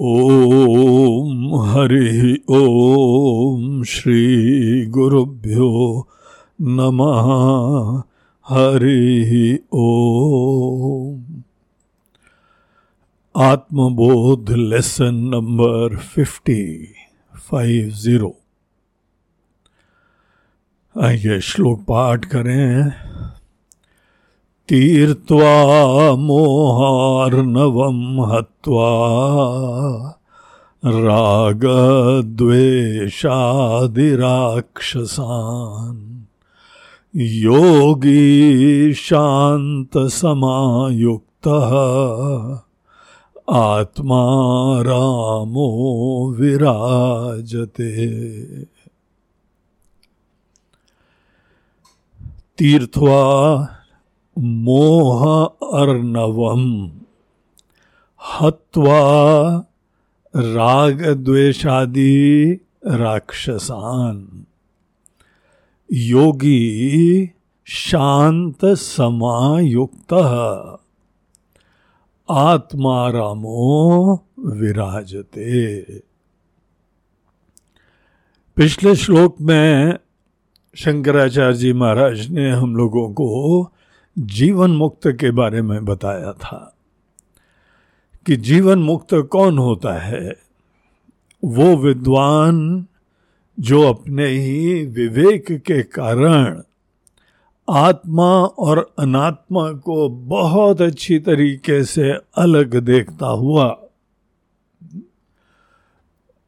ॐ हरि ॐ श्रीगुरुभ्यो नमः। हरिः ॐ Atmabodh lesson number fifty five zero. आइए श्लोक पाठ करें। तीर्त्वा मोहार्णवं हत्वा रागद्वेषादिराक्षसान्। योगी शान्तसमायुक्तः। आत्मा रामो विराजते। तीर्थवा मोह अर्णवम हत्वा, राग द्वेषादि राक्षसान। योगी, शांत समायुक्त। आत्मारामो विराजते। पिछले श्लोक में शंकराचार्य जी महाराज ने हम लोगों को जीवन मुक्त के बारे में बताया था कि जीवन मुक्त कौन होता है? वो विद्वान जो अपने ही विवेक के कारण आत्मा और अनात्मा को बहुत अच्छी तरीके से अलग देखता हुआ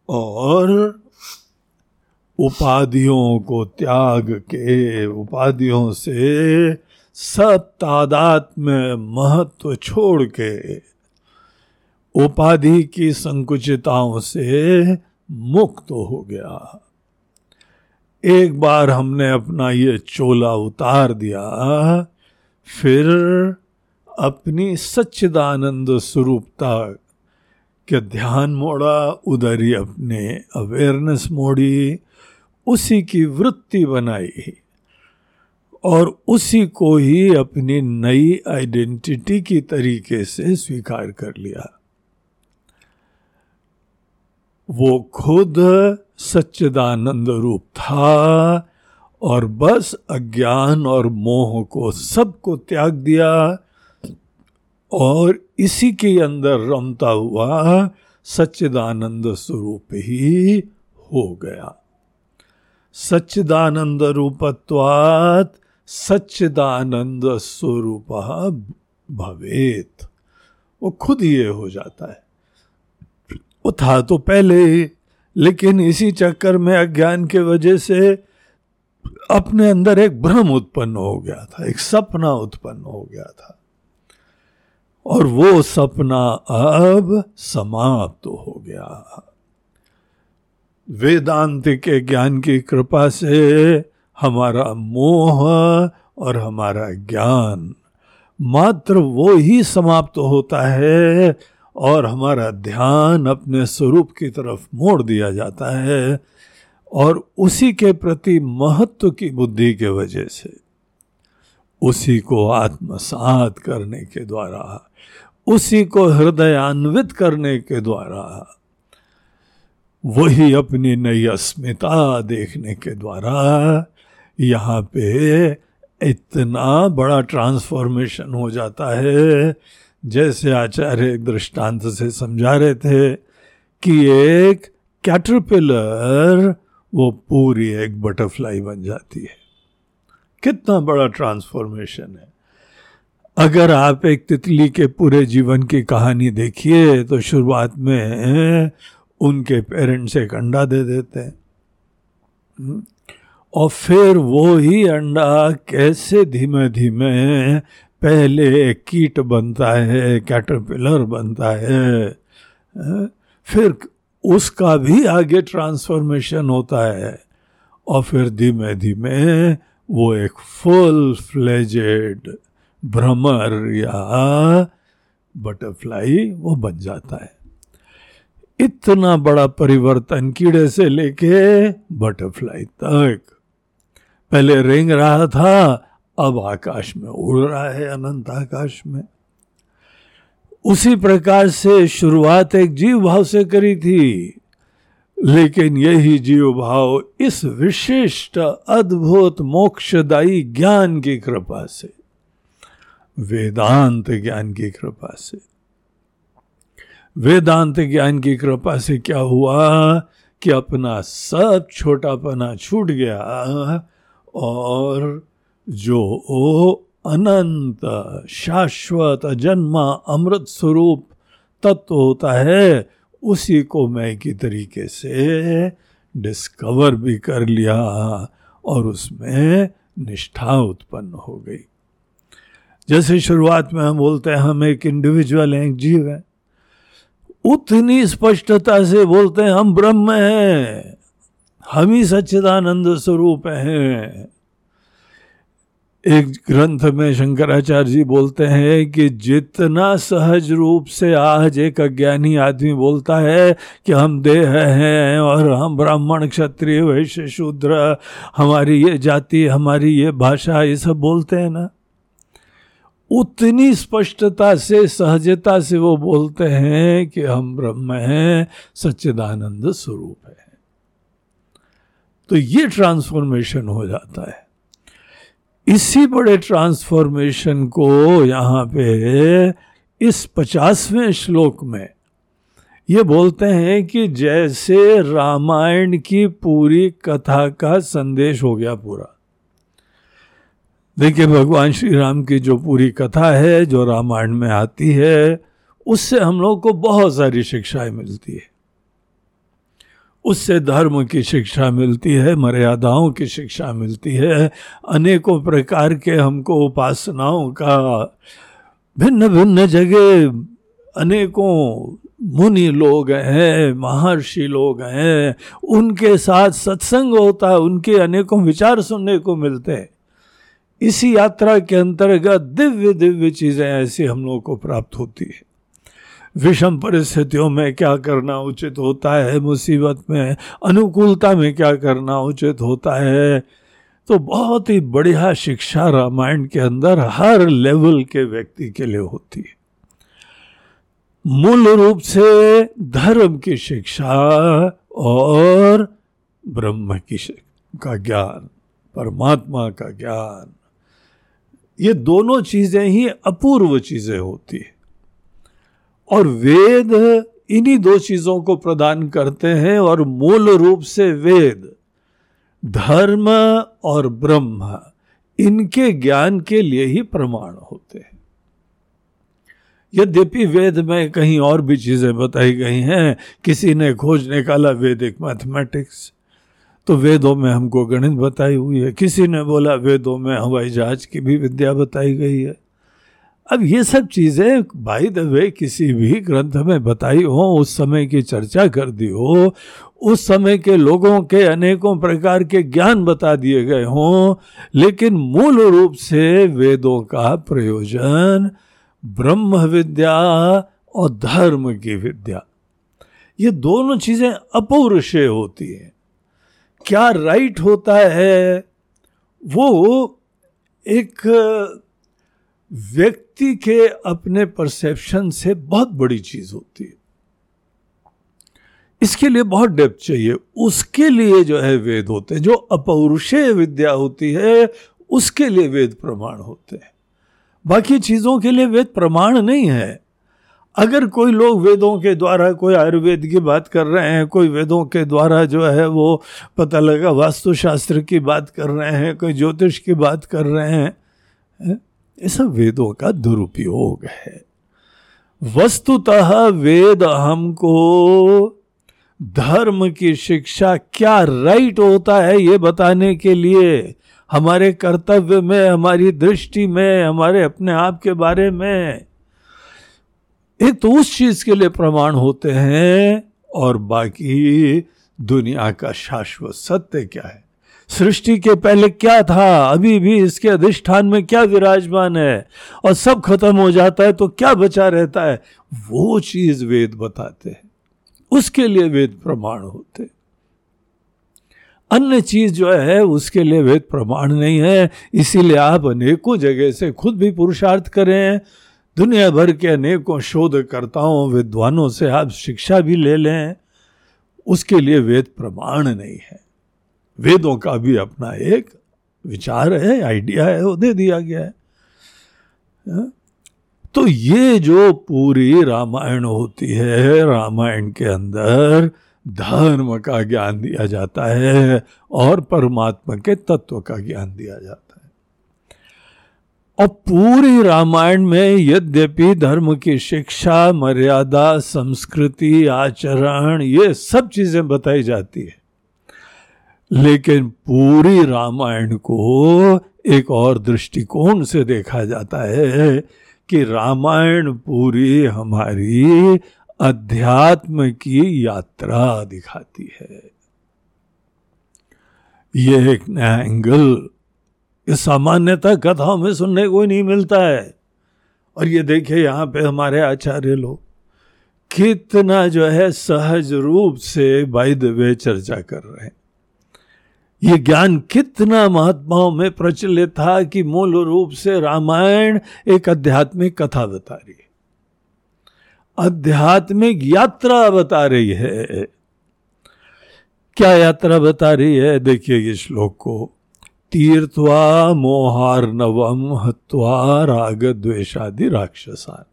और उपाधियों को त्याग के, उपाधियों से सब तादाद में महत्व छोड़ के उपाधि की संकुचिताओं से मुक्त हो गया। एक बार हमने अपना ये चोला उतार दिया, फिर अपनी सच्चिदानंद स्वरूपता के ध्यान मोड़ा, उधर ही अपने अवेयरनेस मोड़ी, उसी की वृत्ति बनाई। और उसी को ही अपनी नई आइडेंटिटी की तरीके से स्वीकार कर लिया। वो खुद सच्चिदानंद रूप था और बस अज्ञान और मोह को सबको त्याग दिया और इसी के अंदर रमता हुआ सच्चिदानंद स्वरूप ही हो गया। सच्चिदानंद रूपत्वात् सच्चिदानंद स्वरूप भवेत। वो खुद ये हो जाता है। वो था तो पहले ही लेकिन इसी चक्कर में अज्ञान के वजह से अपने अंदर एक भ्रम उत्पन्न हो गया था, एक सपना उत्पन्न हो गया था। और वो सपना अब समाप्त तो हो गया। वेदांत के ज्ञान की कृपा से हमारा मोह और हमारा ज्ञान मात्र वो ही समाप्त होता है और हमारा ध्यान अपने स्वरूप की तरफ़ मोड़ दिया जाता है और उसी के प्रति महत्व की बुद्धि के वजह से, उसी को आत्मसात करने के द्वारा, उसी को हृदयान्वित करने के द्वारा, वही अपनी नई अस्मिता देखने के द्वारा यहाँ पे इतना बड़ा ट्रांसफॉर्मेशन हो जाता है जैसे आचार्य एक दृष्टांत से समझा रहे थे कि एक कैटरपिलर वो पूरी एक बटरफ्लाई बन जाती है। कितना बड़ा ट्रांसफॉर्मेशन है। अगर आप एक तितली के पूरे जीवन की कहानी देखिए तो शुरुआत में उनके पेरेंट्स एक अंडा दे देते हैं। हम्म, और फिर वो ही अंडा कैसे धीमे धीमे पहले कीट बनता है कैटरपिलर बनता है फिर उसका भी आगे ट्रांसफॉर्मेशन होता है। और फिर धीमे धीमे वो एक फुल फ्लेजेड भ्रमर या बटरफ्लाई वो बन जाता है। इतना बड़ा परिवर्तन कीड़े से लेके बटरफ्लाई तक। पहले रेंग रहा था, अब आकाश में उड़ रहा है, अनंत आकाश में। उसी प्रकार से शुरुआत एक जीव भाव से करी थी, लेकिन यही जीव भाव इस विशिष्ट, अद्भुत, मोक्षदायी ज्ञान की कृपा से, वेदांत ज्ञान की कृपा से। वेदांत ज्ञान की कृपा से क्या हुआ कि अपना सब छोटापना छूट गया और जो ओ अनंत शाश्वत अजन्मा अमृत स्वरूप तत्व होता है, उसी को मैं की तरीके से डिस्कवर भी कर लिया और उसमें निष्ठा उत्पन्न हो गई। जैसे शुरुआत में हम बोलते हैं, हम एक इंडिविजुअल हैं, एक जीव है। उतनी स्पष्टता से बोलते हैं, हम ब्रह्म हैं। हम ही सच्चिदानंद स्वरूप हैं। एक ग्रंथ में शंकराचार्य जी बोलते हैं कि जितना सहज रूप से आज एक अज्ञानी आदमी बोलता है कि हम देह हैं और हम ब्राह्मण, क्षत्रिय, वैश्य, शूद्र, हमारी ये जाति, हमारी ये भाषा, ये सब बोलते हैं ना। उतनी स्पष्टता से, सहजता से वो बोलते हैं कि हम ब्रह्म हैं, सच्चिदानंद स्वरूप है। तो ये ट्रांसफॉर्मेशन हो जाता है। इसी बड़े ट्रांसफॉर्मेशन को यहाँ पे इस पचासवें श्लोक में ये बोलते हैं कि जैसे रामायण की पूरी कथा का संदेश हो गया पूरा। देखिए, भगवान श्री राम की जो पूरी कथा है, जो रामायण में आती है, उससे हम लोग को बहुत सारी शिक्षाएँ मिलती है। उससे धर्म की शिक्षा मिलती है, मर्यादाओं की शिक्षा मिलती है, अनेकों प्रकार के हमको उपासनाओं का भिन्न भिन्न जगह अनेकों मुनि लोग हैं, महर्षि लोग हैं, उनके साथ सत्संग होता है, उनके अनेकों विचार सुनने को मिलते हैं। इसी यात्रा के अंतर्गत दिव्य दिव्य चीज़ें ऐसी हम लोग को प्राप्त होती है। विषम परिस्थितियों में क्या करना उचित होता है? मुसीबत में, अनुकूलता में क्या करना उचित होता है? तो बहुत ही बढ़िया शिक्षा रामायण के अंदर हर लेवल के व्यक्ति के लिए होती है। मूल रूप से धर्म की शिक्षा और ब्रह्म की का ज्ञान, परमात्मा का ज्ञान, ये दोनों चीज़ें ही अपूर्व चीज़ें होती है। और वेद इन्हीं दो चीज़ों को प्रदान करते हैं और मूल रूप से वेद, धर्म और ब्रह्म, इनके ज्ञान के लिए ही प्रमाण होते हैं। यद्यपि वेद में कहीं और भी चीज़ें बताई गई हैं, किसी ने खोज निकाला वैदिक मैथमेटिक्स तो वेदों में हमको गणित बताई हुई है। किसी ने बोला वेदों में हवाई जहाज़ की भी विद्या बताई गई है। अब ये सब चीज़ें भाई दबे किसी भी ग्रंथ में बताई हो, उस समय की चर्चा कर दी हो, उस समय के लोगों के अनेकों प्रकार के ज्ञान बता दिए गए हों, लेकिन मूल रूप से वेदों का प्रयोजन ब्रह्म विद्या और धर्म की विद्या। ये दोनों चीज़ें अपौरुषेय होती हैं। क्या राइट होता है? वो एक व्यक्ति के अपने परसेप्शन से बहुत बड़ी चीज़ होती है। इसके लिए बहुत डेप्थ चाहिए। उसके लिए जो है वेद होते हैं, जो अपौरुषेय विद्या होती है, उसके लिए वेद प्रमाण होते हैं। बाकी चीज़ों के लिए वेद प्रमाण नहीं है। अगर कोई लोग वेदों के द्वारा, कोई आयुर्वेद की बात कर रहे हैं, कोई वेदों के द्वारा जो है वो पता लगा वास्तुशास्त्र की बात कर रहे हैं, कोई ज्योतिष की बात कर रहे हैं? सब वेदों का दुरुपयोग है। वस्तुतः वेद हमको धर्म की शिक्षा क्या राइट होता है ये बताने के लिए, हमारे कर्तव्य में, हमारी दृष्टि में, हमारे अपने आप के बारे में, एक तो उस चीज़ के लिए प्रमाण होते हैं और बाकी दुनिया का शाश्वत सत्य क्या है? सृष्टि के पहले क्या था? अभी भी इसके अधिष्ठान में क्या विराजमान है? और सब खत्म हो जाता है तो क्या बचा रहता है? वो चीज़ वेद बताते हैं। उसके लिए वेद प्रमाण होते अन्य चीज़ जो है, उसके लिए वेद प्रमाण नहीं है। इसीलिए आप अनेकों जगह से खुद भी पुरुषार्थ करें। दुनिया भर के अनेकों शोधकर्ताओं, विद्वानों से आप शिक्षा भी ले लें। उसके लिए वेद प्रमाण नहीं है। वेदों का भी अपना एक विचार है, आइडिया है वो दे दिया गया है। हाँ? तो ये जो पूरी रामायण होती है, रामायण के अंदर धर्म का ज्ञान दिया जाता है और परमात्मा के तत्व का ज्ञान दिया जाता है। और पूरी रामायण में यद्यपि धर्म की शिक्षा, मर्यादा, संस्कृति, आचरण, ये सब चीज़ें बताई जाती है। लेकिन पूरी रामायण को एक और दृष्टिकोण से देखा जाता है कि रामायण पूरी हमारी अध्यात्म की यात्रा दिखाती है। ये एक नया एंगल, ये सामान्यतः कथाओं में सुनने को नहीं मिलता है। और ये देखिए यहाँ पे हमारे आचार्य लोग, कितना जो है सहज रूप से बाई वे चर्चा कर रहे हैं। ये ज्ञान कितना महात्माओं में प्रचलित था कि मूल रूप से रामायण एक आध्यात्मिक कथा बता रही है। आध्यात्मिक यात्रा बता रही है। क्या यात्रा बता रही है? देखिए ये श्लोक को तीर्थवा मोहार नवम हत्वा राग द्वेषादि राक्षसान।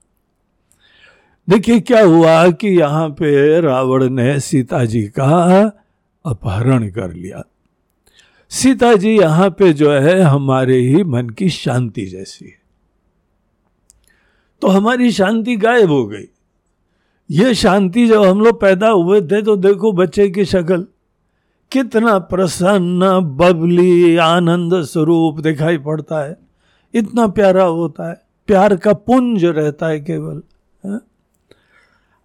देखिए क्या हुआ कि यहाँ पे रावण ने सीता जी का अपहरण कर लिया। सीता जी यहाँ पे जो है, हमारे ही मन की शांति जैसी है। तो हमारी शांति गायब हो गई। ये शांति जब हम लोग पैदा हुए थे तो देखो बच्चे की शक्ल। कितना प्रसन्न, बबली, आनंद स्वरूप दिखाई पड़ता है। इतना प्यारा होता है। प्यार का पुंज रहता है केवल?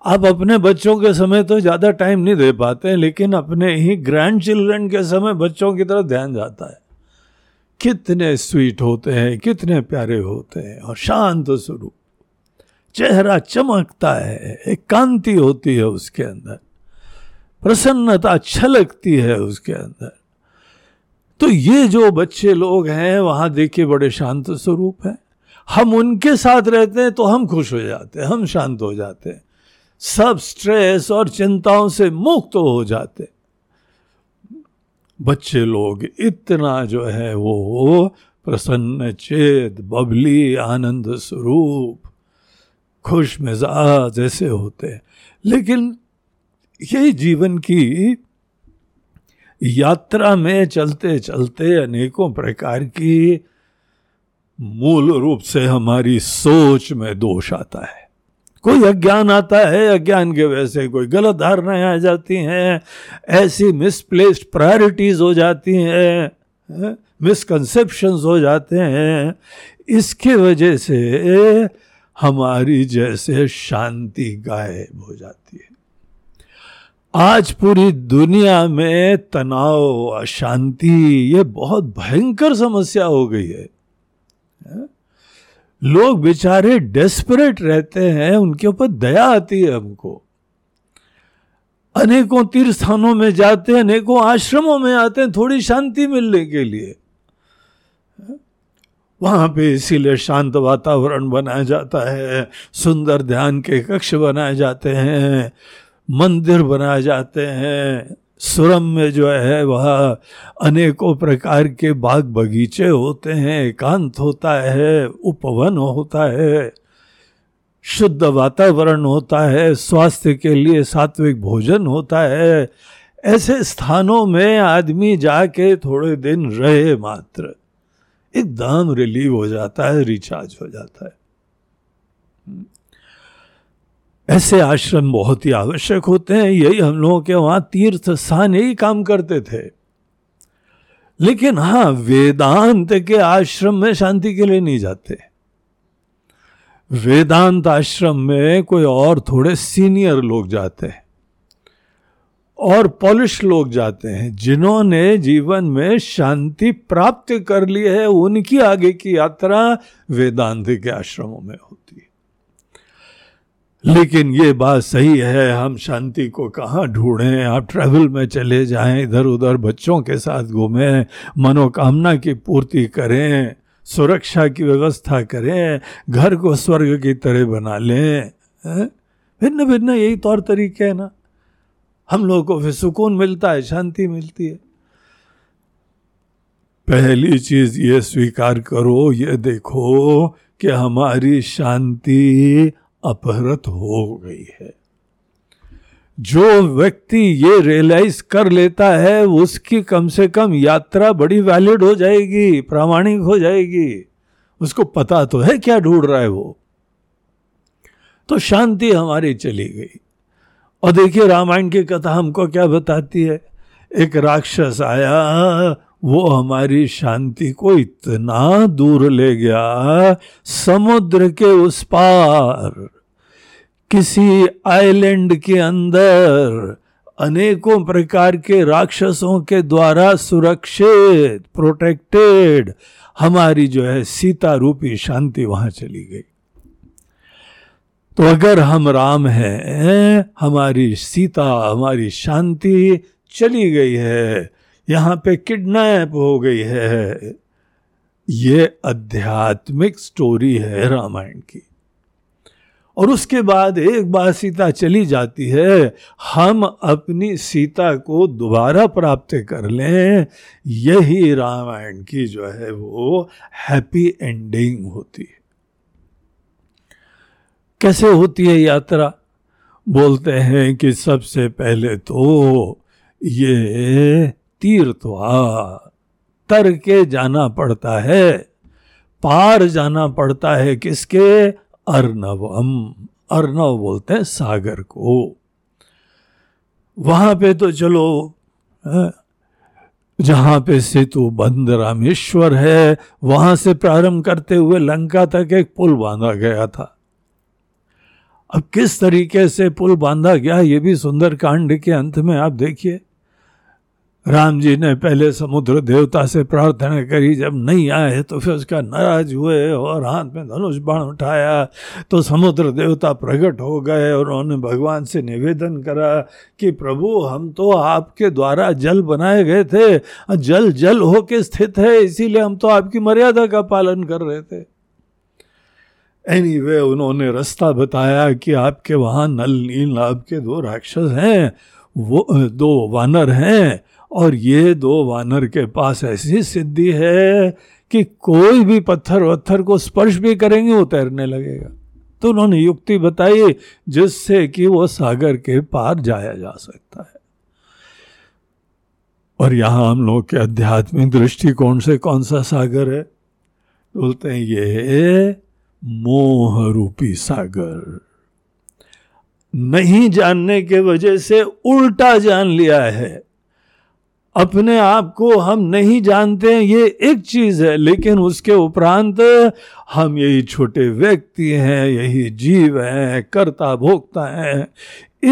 आप अपने बच्चों के समय तो ज़्यादा टाइम नहीं दे पाते हैं, लेकिन अपने ही ग्रैंड चिल्ड्रन के समय बच्चों की तरफ़ ध्यान जाता है। कितने स्वीट होते हैं, कितने प्यारे होते हैं, और शांत स्वरूप। चेहरा चमकता है, एक कांति होती है उसके अंदर। प्रसन्नता छलकती है उसके अंदर। तो ये जो बच्चे लोग हैं, वहाँ देखिए बड़े शांत स्वरूप हैं। हम उनके साथ रहते हैं तो हम खुश हो जाते हैं, हम शांत हो जाते हैं। सब स्ट्रेस और चिंताओं से मुक्त हो जाते। बच्चे लोग इतना जो है वो प्रसन्न, चेत, बबली, आनंद स्वरूप, खुश मिजाज ऐसे होते हैं। लेकिन ये जीवन की यात्रा में चलते चलते अनेकों प्रकार की मूल रूप से हमारी सोच में दोष आता है। कोई अज्ञान आता है, अज्ञान के वजह से कोई गलत धारणाएँ आ जाती हैं, ऐसी मिसप्लेस्ड प्रायोरिटीज हो जाती हैं मिसकंसेप्शन हो जाते हैं। इसके वजह से हमारी जैसे शांति गायब हो जाती है। आज पूरी दुनिया में तनाव, अशांति, ये बहुत भयंकर समस्या हो गई है? लोग बेचारे डेस्परेट रहते हैं, उनके ऊपर दया आती है हमको। अनेकों तीर्थ स्थानों में जाते हैं, अनेकों आश्रमों में आते हैं थोड़ी शांति मिलने के लिए। वहाँ पे इसीलिए शांत वातावरण बनाया जाता है, सुंदर ध्यान के कक्ष बनाए जाते हैं, मंदिर बनाए जाते हैं। सुरम में जो है वह अनेकों प्रकार के बाग बगीचे होते हैं, एकांत होता है, उपवन होता है, शुद्ध वातावरण होता है, स्वास्थ्य के लिए सात्विक भोजन होता है। ऐसे स्थानों में आदमी जाके थोड़े दिन रहे मात्र, एकदम रिलीव हो जाता है, रिचार्ज हो जाता है। ऐसे आश्रम बहुत ही आवश्यक होते हैं, यही हम लोगों के वहाँ तीर्थ स्थान, यही काम करते थे। लेकिन हाँ वेदांत के आश्रम में शांति के लिए नहीं जाते। वेदांत आश्रम में कोई और थोड़े सीनियर लोग जाते हैं और पॉलिश लोग जाते हैं, जिन्होंने जीवन में शांति प्राप्त कर ली है, उनकी आगे की यात्रा वेदांत के आश्रमों में होती लेकिन ये बात सही है, हम शांति को कहाँ ढूंढें? आप ट्रैवल में चले जाएँ इधर उधर बच्चों के साथ घूमें, मनोकामना की पूर्ति करें, सुरक्षा की व्यवस्था करें, घर को स्वर्ग की तरह बना लें भिन्न भिन्न यही तौर तरीके है ना। हम लोगों को फिर सुकून मिलता है, शांति मिलती है। पहली चीज़ ये स्वीकार करो, ये देखो कि हमारी शांति अपहृत हो गई है। जो व्यक्ति ये रियलाइज़ कर लेता है, उसकी कम से कम यात्रा बड़ी वैलिड हो जाएगी, प्रामाणिक हो जाएगी। उसको पता तो है क्या ढूंढ रहा है वो। तो शांति हमारी चली गई। और देखिए रामायण की कथा हमको क्या बताती है? एक राक्षस आया वो हमारी शांति को इतना दूर ले गया समुद्र के उस पार। किसी आइलैंड के अंदर अनेकों प्रकार के राक्षसों के द्वारा सुरक्षित प्रोटेक्टेड हमारी जो है सीता रूपी शांति वहाँ चली गई। तो अगर हम राम हैं, हमारी सीता, हमारी शांति चली गई है यहाँ पे किडनैप हो गई है। ये आध्यात्मिक स्टोरी है रामायण की। और उसके बाद एक बार सीता चली जाती है। हम अपनी सीता को दोबारा प्राप्त कर लें। यही रामायण की जो है वो हैप्पी एंडिंग होती है। कैसे होती है यात्रा? बोलते हैं कि सबसे पहले तो ये तीर्थ तर के जाना पड़ता है, पार जाना पड़ता है किसके? अर्नवम अर्नव बोलते हैं सागर को। वहाँ पे तो चलो जहाँ पे सेतु बंद रामेश्वर है, वहाँ से प्रारंभ करते हुए लंका तक एक पुल बांधा गया था। अब किस तरीके से पुल बांधा गया, ये भी सुंदर कांड के अंत में आप देखिए। राम जी ने पहले समुद्र देवता से प्रार्थना करी जब नहीं आए तो फिर उसका नाराज़ हुए और हाथ में धनुष बाण उठाया। तो समुद्र देवता प्रकट हो गए और उन्होंने भगवान से निवेदन करा कि प्रभु हम तो आपके द्वारा जल बनाए गए थे जल जल होके स्थित है इसीलिए हम तो आपकी मर्यादा का पालन कर रहे थे। एनी anyway, उन्होंने रास्ता बताया कि आपके वहाँ नल नील आपके दो राक्षस हैं वो दो वानर हैं और ये दो वानर के पास ऐसी सिद्धि है कि कोई भी पत्थर वत्थर को स्पर्श भी करेंगे, वो तैरने लगेगा। तो उन्होंने युक्ति बताई जिससे कि वो सागर के पार जाया जा सकता है। और यहाँ हम लोग के आध्यात्मिक दृष्टिकोण से कौन सा सागर है? बोलते हैं, ये मोह रूपी सागर। नहीं जानने के वजह से उल्टा जान लिया है। अपने आप को हम नहीं जानते हैं, ये एक चीज़ है, लेकिन उसके उपरांत हम यही छोटे व्यक्ति हैं, यही जीव हैं, कर्ता भोक्ता हैं।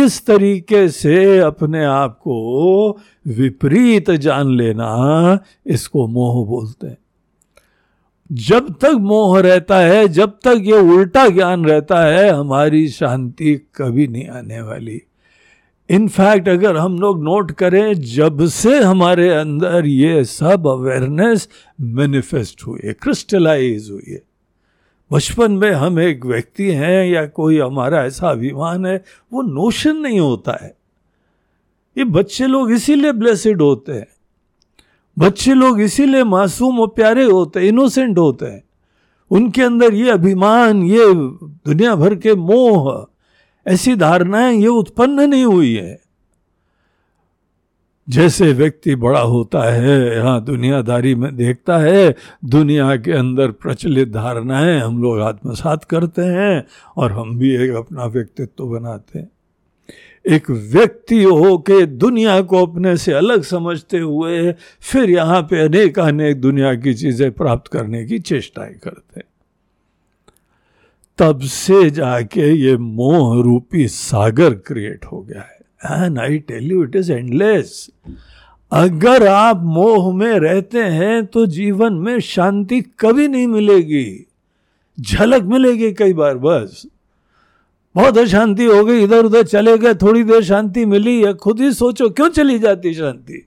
इस तरीके से अपने आप को विपरीत जान लेना इसको मोह बोलते हैं। जब तक मोह रहता है, जब तक ये उल्टा ज्ञान रहता है, हमारी शांति कभी नहीं आने वाली। इनफैक्ट अगर हम लोग नोट करें, जब से हमारे अंदर ये सब अवेयरनेस मैनिफेस्ट हुई है क्रिस्टलाइज हुई है। बचपन में हम एक व्यक्ति हैं या कोई हमारा ऐसा अभिमान है, वो नोशन नहीं होता है। ये बच्चे लोग इसीलिए ब्लेसिड होते हैं। बच्चे लोग इसीलिए मासूम और प्यारे होते हैं इनोसेंट होते हैं। उनके अंदर ये अभिमान, ये दुनिया भर के मोह ऐसी धारणाएँ ये उत्पन्न नहीं हुई है। जैसे व्यक्ति बड़ा होता है, यहाँ दुनियादारी में देखता है, दुनिया के अंदर प्रचलित धारणाएँ हम लोग आत्मसात करते हैं और हम भी एक अपना व्यक्तित्व बनाते हैं। एक व्यक्ति हो के दुनिया को अपने से अलग समझते हुए फिर यहाँ पे अनेक अनेक दुनिया की चीज़ें प्राप्त करने की चेष्टाएँ करते हैं। तब से जाके ये मोह रूपी सागर क्रिएट हो गया है। And I tell you it is endless अगर आप मोह में रहते हैं तो जीवन में शांति कभी नहीं मिलेगी। झलक मिलेगी कई बार, बस। बहुत अशांति हो गई इधर उधर चले गए, थोड़ी देर शांति मिली, या खुद ही सोचो, क्यों चली जाती शांति?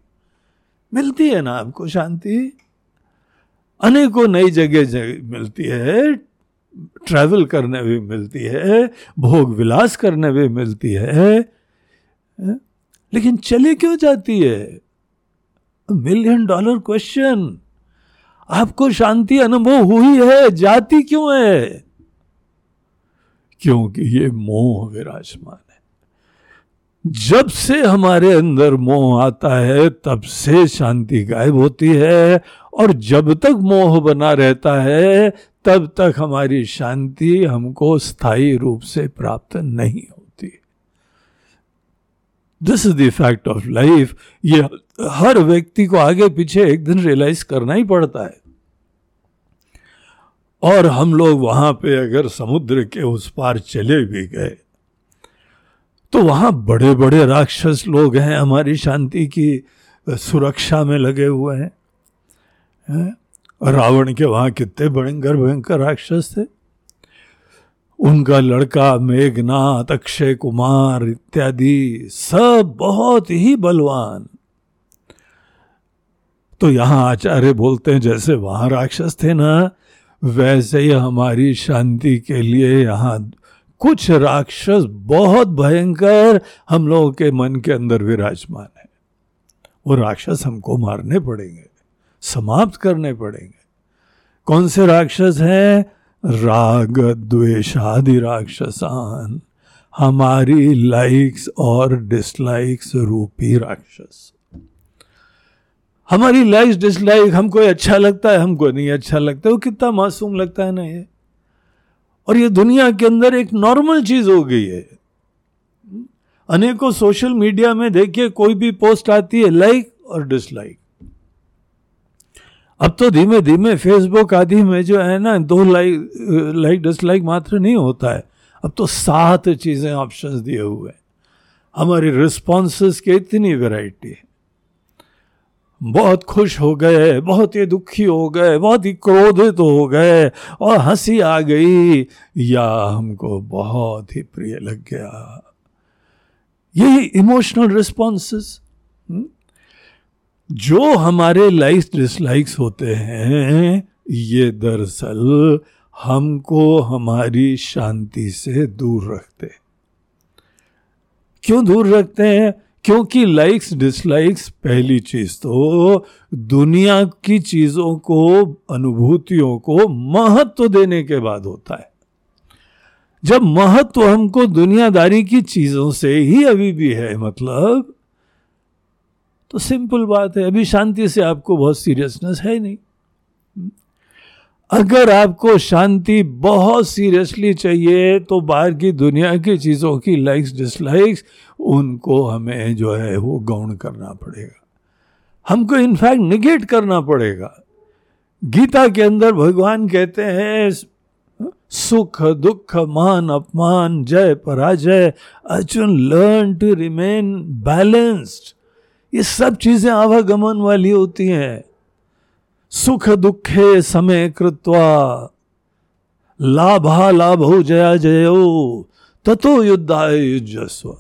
मिलती है ना आपको शांति? अनेकों नई जगह मिलती है। ट्रैवल करने भी मिलती है, भोग विलास करने भी मिलती है। लेकिन चले क्यों जाती है? मिलियन डॉलर क्वेश्चन आपको शांति अनुभव हुई है, जाती क्यों है? क्योंकि ये मोह विराजमान है। जब से हमारे अंदर मोह आता है, तब से शांति गायब होती है और जब तक मोह बना रहता है, तब तक हमारी शांति हमको स्थायी रूप से प्राप्त नहीं होती। This is the fact of life ये हर व्यक्ति को आगे पीछे एक दिन रियलाइज़ करना ही पड़ता है। और हम लोग वहाँ पे अगर समुद्र के उस पार चले भी गए तो वहाँ बड़े बड़े राक्षस लोग हैं हमारी शांति की सुरक्षा में लगे हुए हैं? रावण के वहाँ कितने भयंकर भयंकर राक्षस थे। उनका लड़का मेघनाथ, अक्षय कुमार इत्यादि सब बहुत ही बलवान। तो यहाँ आचार्य बोलते हैं, जैसे वहाँ राक्षस थे ना, वैसे ही हमारी शांति के लिए यहाँ कुछ राक्षस बहुत भयंकर हम लोगों के मन के अंदर विराजमान है। वो राक्षस हमको मारने पड़ेंगे। समाप्त करने पड़ेंगे। कौन से राक्षस हैं? राग द्वेषादि राक्षसान। हमारी लाइक्स और डिसलाइक्स रूपी राक्षस। हमारी लाइक्स डिसलाइक हमको अच्छा लगता है, हमको नहीं अच्छा लगता, वो कितना मासूम लगता है ना ये। और ये दुनिया के अंदर एक नॉर्मल चीज़ हो गई है। अनेकों सोशल मीडिया में देखिए, कोई भी पोस्ट आती है लाइक और डिसलाइक अब तो धीमे धीमे फेसबुक आदि में जो है ना, दो लाइक लाइक डिसलाइक मात्र नहीं होता है। अब तो सात चीज़ें ऑप्शंस दिए हुए हैं। हमारी रिस्पॉन्सेस की इतनी वैरायटी है। बहुत खुश हो गए, बहुत ही दुखी हो गए, बहुत ही क्रोधित हो गए और हँसी आ गई। या हमको बहुत ही प्रिय लग गया। यही इमोशनल रिस्पॉन्सेस जो हमारे लाइक्स डिसलाइक्स होते हैं, ये दरअसल हमको हमारी शांति से दूर रखते क्यों दूर रखते हैं? क्योंकि लाइक्स डिसलाइक्स पहली चीज़ तो दुनिया की चीज़ों को, अनुभूतियों को महत्व देने के बाद होता है। जब महत्व हमको दुनियादारी की चीज़ों से ही अभी भी है मतलब तो सिंपल बात है, अभी शांति से आपको बहुत सीरियसनेस है नहीं। अगर आपको शांति बहुत सीरियसली चाहिए तो बाहर की दुनिया की चीज़ों की लाइक्स डिसलाइक्स उनको हमें जो है वो गौण करना पड़ेगा। हमको इनफैक्ट निगेट करना पड़ेगा। गीता के अंदर भगवान कहते हैं, सुख, दुख, मान, अपमान, जय, पराजय, Arjun learn to remain balanced ये सब चीज़ें आवागमन वाली होती हैं। सुख दुखे समय कृत्वा, लाभा लाभ हो जया जयो, ततो युद्धाय युजस्व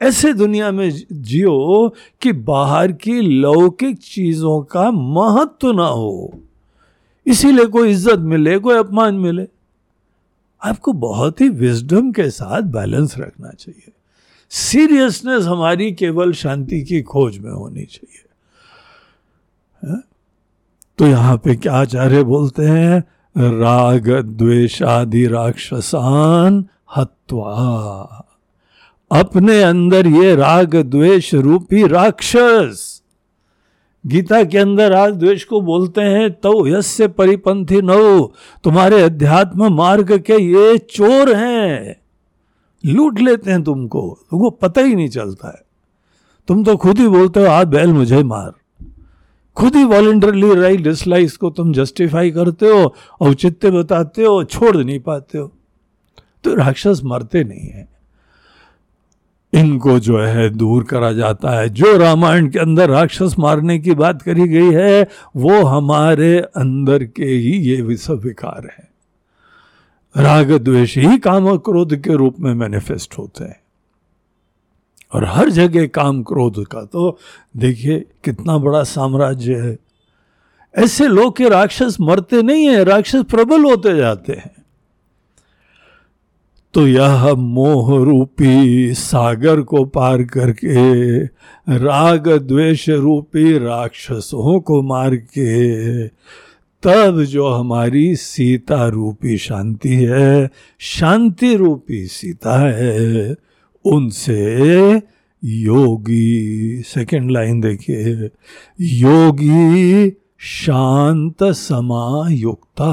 ऐसे दुनिया में जियो कि बाहर की लौकिक चीज़ों का महत्व ना हो। इसीलिए कोई इज़्ज़त मिले, कोई अपमान मिले। आपको बहुत ही विजडम के साथ बैलेंस रखना चाहिए। सीरियसनेस हमारी केवल शांति की खोज में होनी चाहिए। है? तो यहाँ पे क्या आचार्य बोलते हैं? राग द्वेषादि राक्षसान हत्वा। अपने अंदर ये राग द्वेष रूपी राक्षस। गीता के अंदर राग द्वेष को बोलते हैं तो यस्य परिपंथी नो तुम्हारे अध्यात्म मार्ग के ये चोर हैं। लूट लेते हैं तुमको तुमको पता ही नहीं चलता है। तुम तो खुद ही बोलते हो, आज बैल मुझे मार। खुद ही वॉलेंटरली राइट डिसलाइक्स को तुम जस्टिफाई करते हो औचित्य बताते हो, छोड़ नहीं पाते हो। तो राक्षस मरते नहीं है। इनको जो है दूर करा जाता है। जो रामायण के अंदर राक्षस मारने की बात करी गई है, वो हमारे अंदर के ही ये सब विकार है। राग द्वेष ही काम और क्रोध के रूप में मैनिफेस्ट होते हैं। और हर जगह काम क्रोध का। तो देखिए कितना बड़ा साम्राज्य है। ऐसे लोग के राक्षस मरते नहीं है, राक्षस प्रबल होते जाते हैं। तो यह मोह रूपी सागर को पार करके, राग द्वेष रूपी राक्षसों को मार के तब जो हमारी सीता रूपी शांति है, शांति रूपी सीता है, उनसे योगी सेकंड लाइन देखिए, योगी शांत समायुक्ता।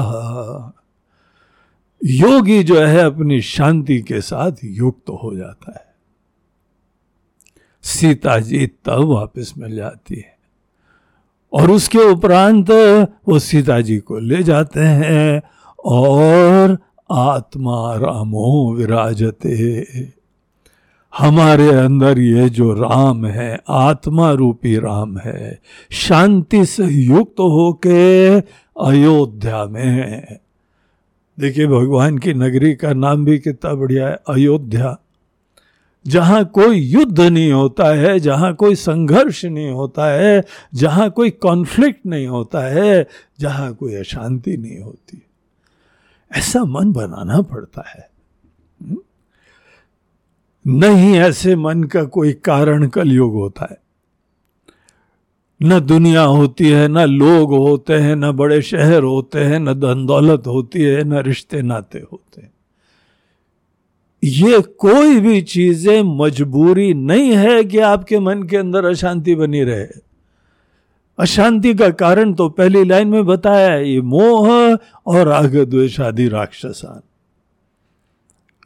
योगी जो है अपनी शांति के साथ युक्त तो हो जाता है। सीता जी तब वापस मिल जाती है। और उसके उपरांत वो सीता जी को ले जाते हैं और आत्मा रामो विराजते। हमारे अंदर ये जो राम है, आत्मा रूपी राम है, शांति से युक्त होके अयोध्या में देखिए, भगवान की नगरी का नाम भी कितना बढ़िया है, अयोध्या। जहाँ कोई युद्ध नहीं होता है, जहाँ कोई संघर्ष नहीं होता है, जहाँ कोई कॉन्फ्लिक्ट नहीं होता है, जहाँ कोई अशांति नहीं होती। ऐसा मन बनाना पड़ता है। हम्म? नहीं ऐसे मन का कोई कारण कलयुग होता है। न दुनिया होती है, न लोग होते हैं, न बड़े शहर होते हैं, न धन दौलत होती है, न रिश्ते नाते होते हैं। ये कोई भी चीज़ें मजबूरी नहीं है कि आपके मन के अंदर अशांति बनी रहे। अशांति का कारण तो पहली लाइन में बताया है, ये मोह और आग द्वेश आदि राक्षसान।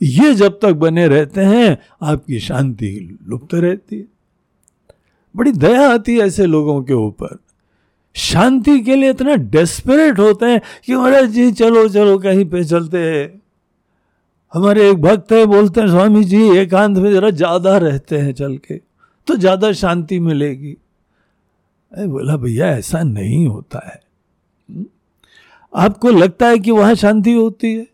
ये जब तक बने रहते हैं, आपकी शांति लुप्त रहती है। बड़ी दया आती है ऐसे लोगों के ऊपर। शांति के लिए इतना डेस्परेट होते हैं कि महाराज जी, चलो चलो, कहीं पे चलते हैं। हमारे एक भक्त है, बोलते हैं स्वामी जी एकांत में जरा ज़्यादा रहते हैं चल के तो ज़्यादा शांति मिलेगी. अरे बोला, भैया, ऐसा नहीं होता है। हम्म? आपको लगता है कि वहाँ शांति होती है?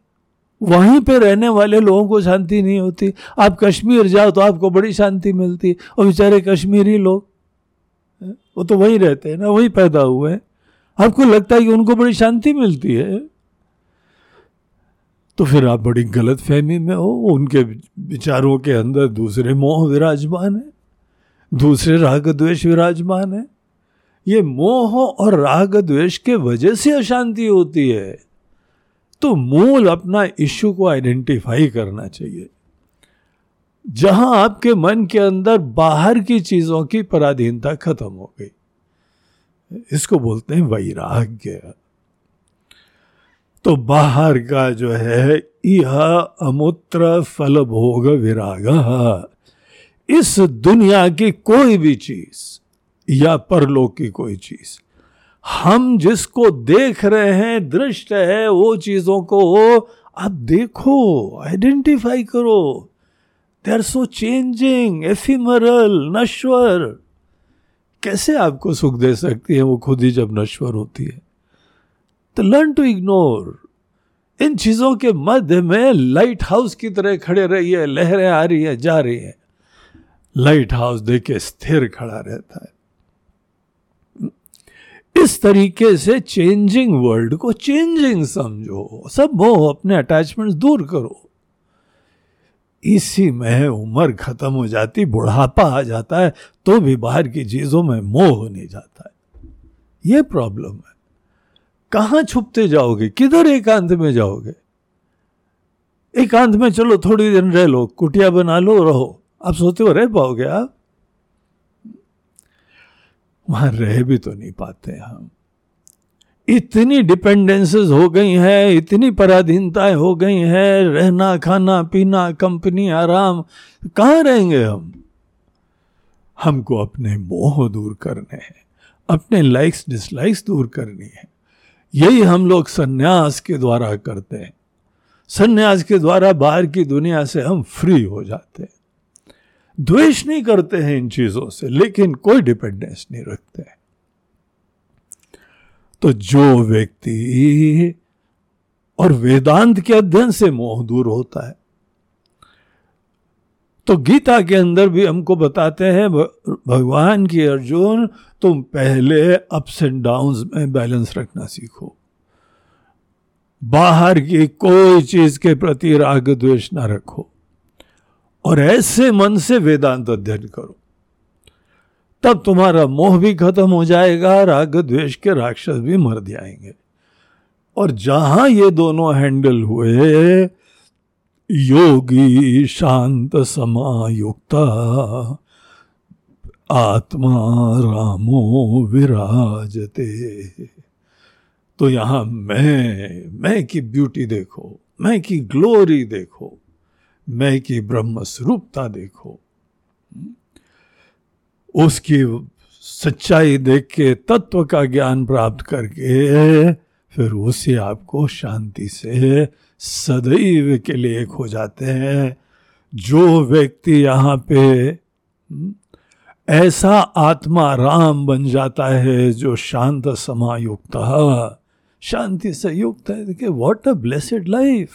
वहीं पे रहने वाले लोगों को शांति नहीं होती। आप कश्मीर जाओ तो आपको बड़ी शांति मिलती है और बेचारे कश्मीरी लोग वो तो वहीं रहते हैं ना, वहीं पैदा हुए हैं। आपको लगता है कि उनको बड़ी शांति मिलती है? तो फिर आप बड़ी गलत फहमी में हो। उनके विचारों के अंदर दूसरे मोह विराजमान है, दूसरे राग द्वेष विराजमान है। ये मोह और राग द्वेष के वजह से अशांति होती है। तो मूल अपना इश्यू को आइडेंटिफाई करना चाहिए। जहाँ आपके मन के अंदर बाहर की चीज़ों की पराधीनता खत्म हो गई। इसको बोलते हैं वैराग्य। तो बाहर का जो है यह अमूत्र फल भोग विराग। इस दुनिया की कोई भी चीज़ या परलोक की कोई चीज़, हम जिसको देख रहे हैं, दृष्ट है, वो चीज़ों को आप देखो, आइडेंटिफाई करो। They are so changing ephemeral नश्वर कैसे आपको सुख दे सकती है, वो खुद ही जब नश्वर होती है? तो लर्न टू इग्नोर इन चीज़ों के मध्य में लाइट हाउस की तरह खड़े रहिए, लहरें आ रही है, जा रही है। लाइट हाउस देखे स्थिर खड़ा रहता है। इस तरीके से चेंजिंग वर्ल्ड को चेंजिंग समझो। सब मोह अपने अटैचमेंट दूर करो। इसी में उम्र खत्म हो जाती, बुढ़ापा आ जाता है तो भी बाहर की चीज़ों में मोह नहीं जाता है। ये प्रॉब्लम है। कहाँ छुपते जाओगे? किधर एकांत में जाओगे? एकांत में चलो, थोड़ी दिन रह लो, कुटिया बना लो, रहो। आप सोते हो रह पाओगे आप? वहाँ रह भी तो नहीं पाते हम। इतनी डिपेंडेंसेस हो गई हैं, इतनी पराधीनताएँ हो गई हैं, रहना, खाना, पीना कंपनी आराम, कहाँ रहेंगे हम? हमको अपने मोह दूर करने हैं, अपने लाइक्स डिसलाइक्स दूर करनी है। यही हम लोग सन्यास के द्वारा करते हैं। सन्यास के द्वारा बाहर की दुनिया से हम फ्री हो जाते हैं। द्वेष नहीं करते हैं इन चीज़ों से, लेकिन कोई डिपेंडेंस नहीं रखते हैं। तो जो व्यक्ति और वेदांत के अध्ययन से मोह दूर होता है तो गीता के अंदर भी हमको बताते हैं भगवान की अर्जुन, तुम पहले अप्स एंड डाउन्स में बैलेंस रखना सीखो। बाहर की कोई चीज़ के प्रति राग द्वेष ना रखो। और ऐसे मन से वेदांत अध्ययन करो। तब तुम्हारा मोह भी खत्म हो जाएगा, राग द्वेष के राक्षस भी मर जाएँगे। और जहाँ ये दोनों हैंडल हुए, योगी शांत समायुक्ता। आत्मा रामो विराजते। तो यहाँ मैं मैं की ब्यूटी देखो मैं की ग्लोरी देखो मैं की ब्रह्म स्वरूपता देखो। उसकी सच्चाई देख के तत्व का ज्ञान प्राप्त करके फिर उसे आपको शांति से सदैव के लिए खो जाते हैं। जो व्यक्ति यहाँ पे हम्म, ऐसा आत्मा राम बन जाता है जो शांत समायुक्त शांति से युक्त है। देखिए व्हाट अ ब्लेसेड लाइफ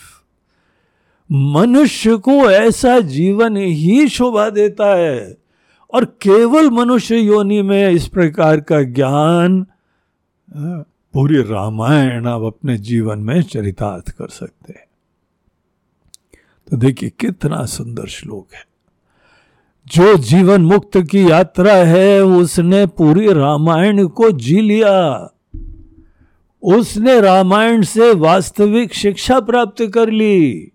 मनुष्य को ऐसा जीवन ही शोभा देता है और केवल मनुष्य योनि में इस प्रकार का ज्ञान पूरी रामायण आप अपने जीवन में चरितार्थ कर सकते हैं। तो देखिए, कितना सुंदर श्लोक है। जो जीवन मुक्त की यात्रा है, उसने पूरी रामायण को जी लिया। उसने रामायण से वास्तविक शिक्षा प्राप्त कर ली।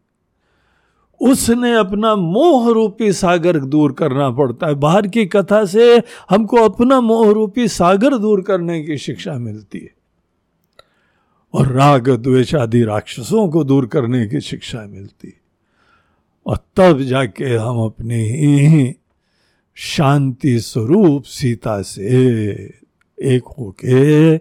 उसने अपना मोह रूपी सागर दूर करना पड़ता है। बाहर की कथा से हमको अपना मोह रूपी सागर दूर करने की शिक्षा मिलती है। और राग, द्वेष आदि राक्षसों को दूर करने की शिक्षा मिलती है। और तब जाके हम अपने ही शांति स्वरूप सीता से एक होके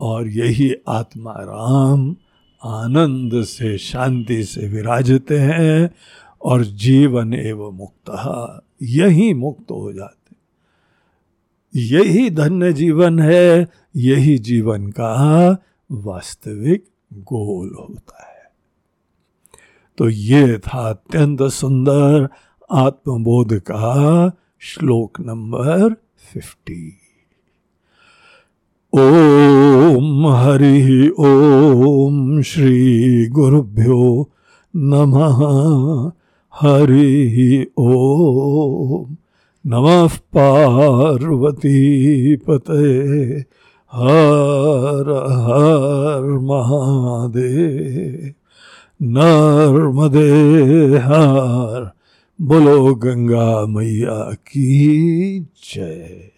और यही आत्मा राम आनंद से, शांति से विराजते हैं और जीवन एवं मुक्त यही मुक्त हो जाते यही धन्य जीवन है, यही जीवन का वास्तविक गोल होता है। तो ये था अत्यंत सुंदर आत्मबोध का श्लोक नंबर फिफ्टी। ओम हरि ओम श्री गुरुभ्यो नमः। हरि ओम। नमः पार्वती पते। हर हर महादेव। नर्मदे हार बोलो गंगा मैया की जय।